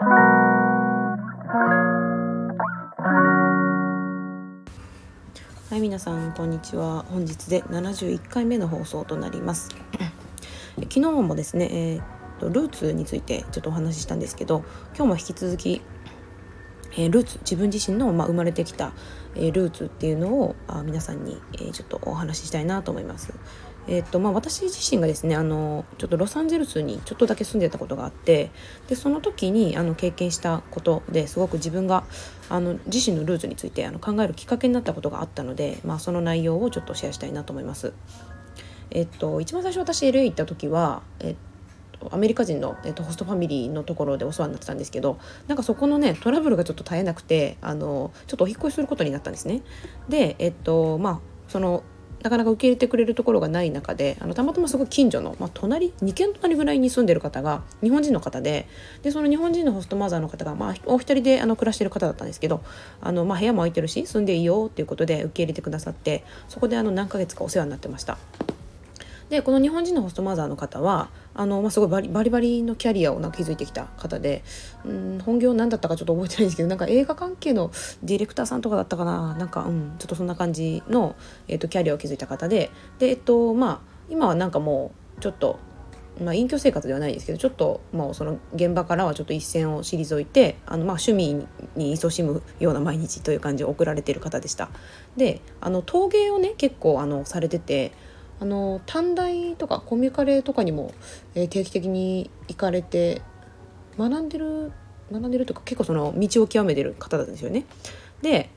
はい皆さんこんにちは本日で71回目の放送となります昨日もですね、えーとルーツについてちょっとお話ししたんですけど今日も引き続きえールーツ自分自身の、まあ、生まれてきた、えールーツっていうのをあ皆さんに、えーちょっとお話ししたいなと思います。えーとまあ、私自身がですねあのちょっとロサンゼルスにちょっとだけ住んでたことがあってでその時にあの経験したことですごく自分があの自身のルーツについてあの考えるきっかけになったことがあったので、まあ、その内容をちょっとシェアしたいなと思います。えっと、一番最初私 LA 行った時は、えっと、アメリカ人の、えっと、ホストファミリーのところでお世話になってたんですけどなんかそこのねトラブルがちょっと絶えなくてあのちょっとお引っ越しすることになったんですね。でえっとまあそのなかなか受け入れてくれるところがない中であのたまたますごい近所の、まあ、隣2軒隣ぐらいに住んでる方が日本人の方ででその日本人のホストマザーの方が、まあ、お一人であの暮らしてる方だったんですけどあの、まあ、部屋も空いてるし住んでいいよっていうことで受け入れてくださってそこであの何ヶ月かお世話になってました。でこの日本人のホストマザーの方はあの、まあ、すごいバリバリバリのキャリアをなんか築いてきた方でうん本業何だったかちょっと覚えてないんですけどなんか映画関係のディレクターさんとかだったかな？なんか、うん、ちょっとそんな感じの、えっとキャリアを築いた方でで、えっとまあ、今はなんかもうちょっとまあ、隠居生活ではないですけどちょっともうその現場からはちょっと一線を退いてあのまあ趣味に勤しむような毎日という感じを送られている方でした。であの陶芸をね結構あのされててあの短大とかコミカレとかにも、えー定期的に行かれて学んでる学んでるとか結構その道を極めてる方なんですよね。で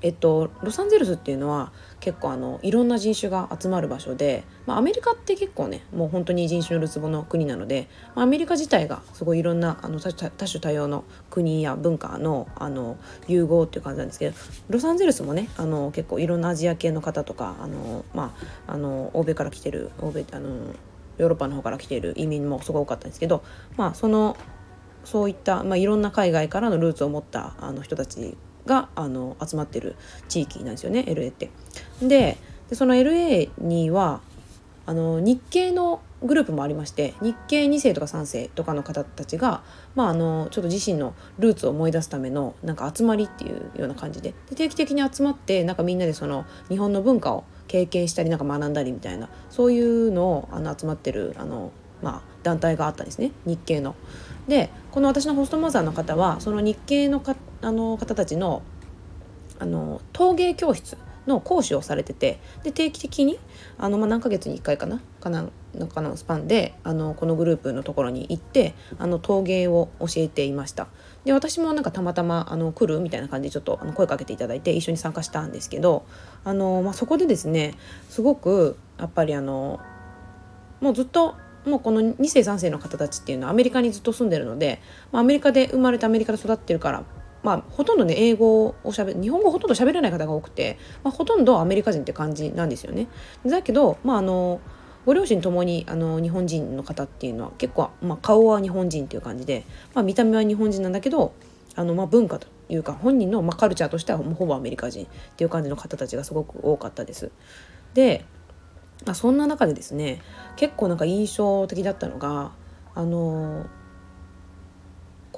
えっと、ロサンゼルスっていうのは結構あのいろんな人種が集まる場所で、まあ、アメリカって結構ねもう本当に人種のるつぼの国なので、まあ、アメリカ自体がすごいいろんなあの多種多様の国や文化のあの融合っていう感じなんですけどロサンゼルスもねあの結構いろんなアジア系の方とかあの、まあ、あの欧米から来てる欧米あのヨーロッパの方から来てる移民もすごい多かったんですけど、まあ、そのそういった、まあ、いろんな海外からのルーツを持ったあの人たちがあの集まってる地域なんですよね LA って。でその LA にはあの日系のグループもありまして日系2世とか3世とかの方たちが、まあ、あのちょっと自身のルーツを思い出すためのなんか集まりっていうような感じでで定期的に集まってなんかみんなでその日本の文化を経験したりなんか学んだりみたいなそういうのをあの集まってるあの、まあ、団体があったんですね日系の。でこの私のホストマザーの方はその日系のあの方たちのあの陶芸教室の講師をされててで定期的にあの、まあ、何ヶ月に1回かなかななんかのスパンであのこのグループのところに行ってあの陶芸を教えていました。で私もなんかたまたまあの来るみたいな感じでちょっとあの声かけていただいて一緒に参加したんですけどあの、まあ、そこでですねすごくやっぱりあのもうずっともうこの2世3世の方たちっていうのはアメリカにずっと住んでるので、まあ、アメリカで生まれてアメリカで育ってるからまあ、ほとんどね英語をしゃべ日本語ほとんど喋れない方が多くて、まあ、ほとんどアメリカ人って感じなんですよね。だけど、まあ、あのご両親ともにあの日本人の方っていうのは結構、まあ、顔は日本人っていう感じで、まあ、見た目は日本人なんだけどあの、まあ、文化というか本人の、まあ、カルチャーとしてはもうほぼアメリカ人っていう感じの方たちがすごく多かったです。で、まあ、そんな中でですね結構なんか印象的だったのがあの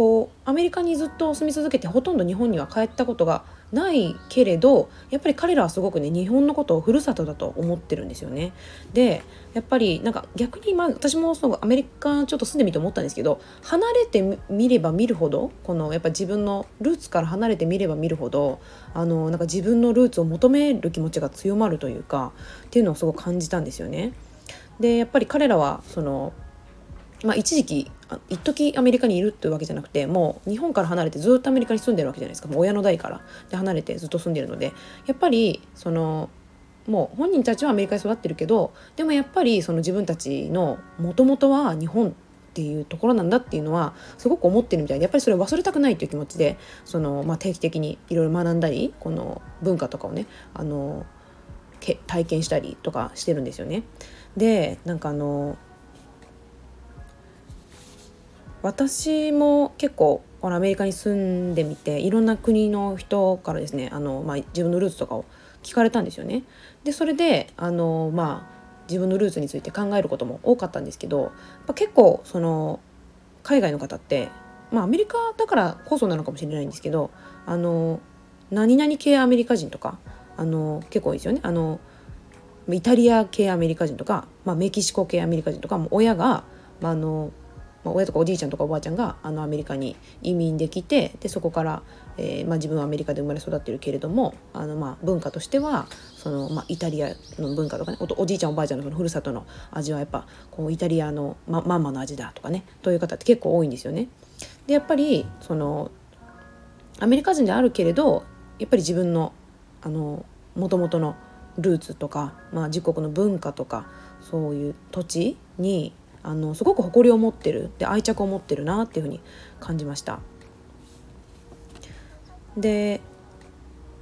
こうアメリカにずっと住み続けてほとんど日本には帰ったことがないけれどやっぱり彼らはすごくね日本のことをふるさとだと思ってるんですよね。でやっぱりなんか逆にまあ私もそのアメリカちょっと住んでみて思ったんですけど離れてみれば見るほどこのやっぱ自分のルーツから離れてみれば見るほどあのなんか自分のルーツを求める気持ちが強まるというかっていうのをすごく感じたんですよね。でやっぱり彼らはそのまあ、一時期一時アメリカにいるっていうわけじゃなくてもう日本から離れてずっとアメリカに住んでるわけじゃないですか。もう親の代から。で離れてずっと住んでるので。やっぱりそのもう本人たちはアメリカに育ってるけどでもやっぱりその自分たちのもともとは日本っていうところなんだっていうのはすごく思ってるみたいでやっぱりそれ忘れたくないっていう気持ちでその、まあ、定期的にいろいろ学んだりこの文化とかをねあの体験したりとかしてるんですよね。でなんかあの私も結構このアメリカに住んでみていろんな国の人からですねあの、まあ、自分のルーツとかを聞かれたんですよね。でそれであの、まあ、自分のルーツについて考えることも多かったんですけどやっぱ結構その海外の方ってまあアメリカだからこそなのかもしれないんですけどあの何々系アメリカ人とかあの結構多いですよねあのイタリア系アメリカ人とか、まあ、メキシコ系アメリカ人とかも親が、まあ、あのまあ、親とかおじいちゃんとかおばあちゃんがあのアメリカに移民できてでそこから、えーまあ、自分はアメリカで生まれ育ってるけれどもあの、まあ、文化としてはその、まあ、イタリアの文化とかねおおじいちゃんおばあちゃんのそのふるさとの味はやっぱこうイタリアのままんまの味だとかねという方って結構多いんですよね。でやっぱりそのアメリカ人であるけれどやっぱり自分のあの元々のルーツとか、まあ、自国の文化とかそういう土地にあのすごく誇りを持ってるで愛着を持ってるなっていうふうに感じました。で、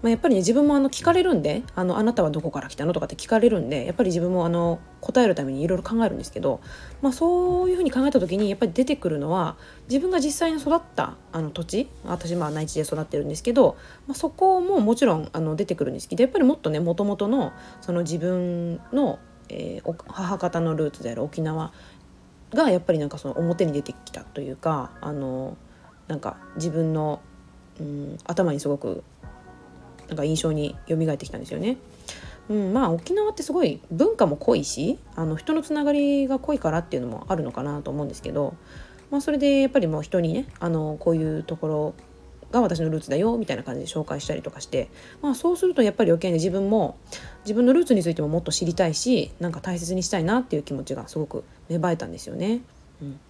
まあ、やっぱりね自分もあの聞かれるんであの「あなたはどこから来たの?」とかって聞かれるんでやっぱり自分もあの答えるためにいろいろ考えるんですけど、まあ、そういうふうに考えた時にやっぱり出てくるのは自分が実際に育ったあの土地私まあ内地で育ってるんですけど、まあ、そこももちろんあの出てくるんですけどやっぱりもっとねもともとのその自分の、えー、母方のルーツである沖縄がやっぱりなんかその表に出てきたというかあのなんか自分の、うん、頭にすごくなんか印象に蘇ってきたんですよね。うん、まあ沖縄ってすごい文化も濃いしあの人のつながりが濃いからっていうのもあるのかなと思うんですけど、まあ、それでやっぱりもう人にねあのこういうところが私のルーツだよみたいな感じで紹介したりとかして、まあ、そうするとやっぱり余計に自分も自分のルーツについてももっと知りたいしなんか大切にしたいなっていう気持ちがすごく芽生えたんですよね。うん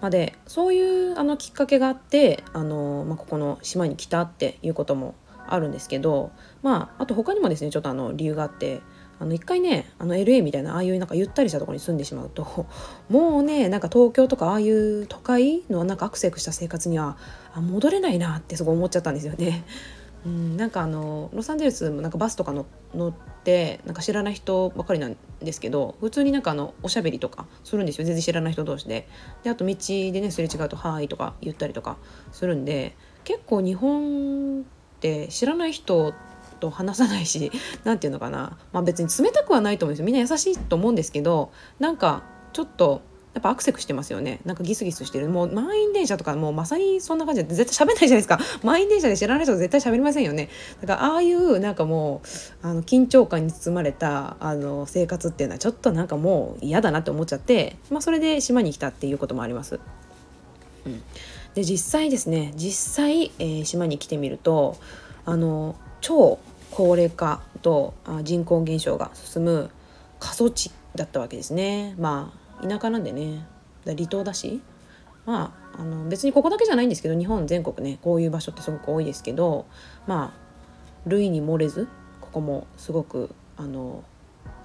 ま、でそういうあのきっかけがあってあの、まあ、ここの島に来たっていうこともあるんですけど、まあ、あと他にもですねちょっとあの理由があってあの一回ねあの LA みたいなああいうなんかゆったりしたところに住んでしまうと もうねなんか東京とかああいう都会のなんかアクセクした生活にはあ戻れないなってすごい思っちゃったんですよね。うん、なんかあのロサンゼルスもなんかバスとかの乗ってなんか知らない人ばかりなんですけど普通になんかあのおしゃべりとかするんですよ全然知らない人同士でであと道でねすれ違うと「はい」とか言ったりとかするんで結構日本って知らない人と話さないし何て言うのかな、まあ、別に冷たくはないと思うんですよ。みんな優しいと思うんですけどなんかちょっとやっぱアクセクしてますよね。なんかギスギスしてる。もう満員電車とかもうまさにそんな感じで絶対喋んないじゃないですか。満員電車で知らない人と絶対喋りませんよね。だからああいうなんかもうあの緊張感に包まれたあの生活っていうのはちょっとなんかもう嫌だなって思っちゃって、まあ、それで島に来たっていうこともあります。うん、で実際ですね。実際、えー、島に来てみるとあの超高齢化と人口減少が進む過疎地だったわけですね。まあ田舎なんでね。離島だし。まああの別にここだけじゃないんですけど日本全国ねこういう場所ってすごく多いですけどまあ類に漏れずここもすごくあの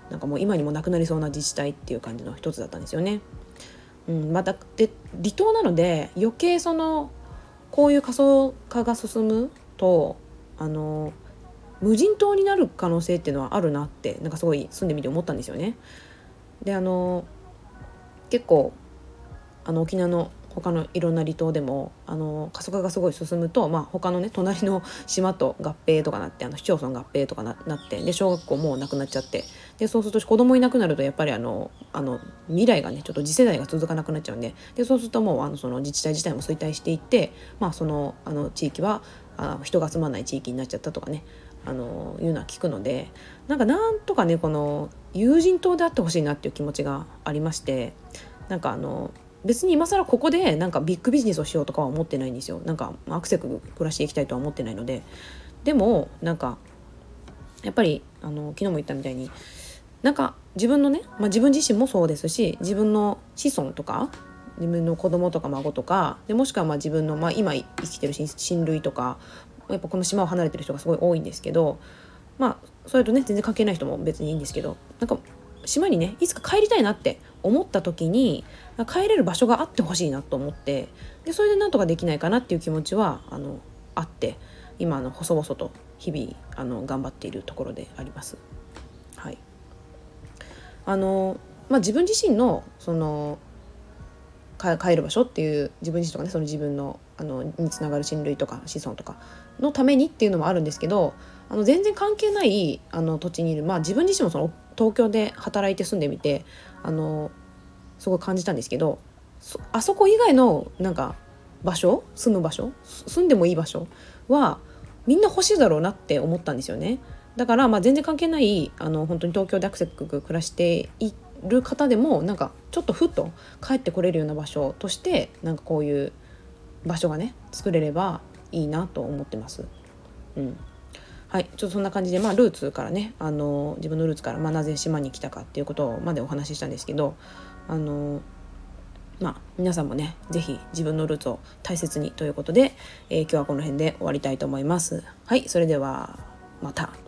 なんかもう今にもなくなりそうな自治体っていう感じの一つだったんですよね。うん、またで離島なので余計そのこういう過疎化が進むとあの無人島になる可能性っていうのはあるなってなんかすごい住んでみて思ったんですよね。であの結構あの沖縄の他のいろんな離島でもあの過疎化がすごい進むと、まあ、他のね隣の島と合併とかなってあの市町村合併とかなってで小学校もうなくなっちゃって。でそうすると子供いなくなるとやっぱりあのあの未来がねちょっと次世代が続かなくなっちゃうんで。でそうするともうあのその自治体自体も衰退していって、まあ、そのあの地域はあ人が集まない地域になっちゃったとかね。あのいうのは聞くのでなんかなんとかねこの友人島であってほしいなっていう気持ちがありましてなんかあの別に今更ここでなんかビッグビジネスをしようとかは思ってないんですよ。なんかアクセク暮らしていきたいとは思ってないので。でもなんかやっぱりあの昨日も言ったみたいになんか自分のね、まあ、自分自身もそうですし自分の子孫とか自分の子供とか孫とかでもしくはまあ自分の、まあ、今生きてる親類とかやっぱこの島を離れてる人がすごい多いんですけどまあそれとね全然関係ない人も別にいいんですけどなんか島にねいつか帰りたいなって思った時に帰れる場所があってほしいなと思ってでそれでなんとかできないかなっていう気持ちはあのあって今あの細々と日々あの頑張っているところであります。はい、あのまあ、自分自身のその帰る場所っていう自分自身とかねその自分のあのにつながる親類とか子孫とかのためにっていうのもあるんですけどあの全然関係ないあの土地にいる、まあ、自分自身もその東京で働いて住んでみてあのすごい感じたんですけどあそこ以外のなんか場所住む場所住んでもいい場所はみんな欲しいだろうなって思ったんですよね。だからまあ全然関係ないあの本当に東京でアクセク暮らしている方でもなんかちょっとふっと帰ってこれるような場所としてなんかこういう場所がね作れればいいなと思ってます。うんはい、ちょっとそんな感じで、まあ、ルーツからねあの自分のルーツから、まあ、なぜ島に来たかっていうことまでお話ししたんですけどあのまあ、皆さんもね是非自分のルーツを大切にということで、えー、今日はこの辺で終わりたいと思います。はいそれではまた。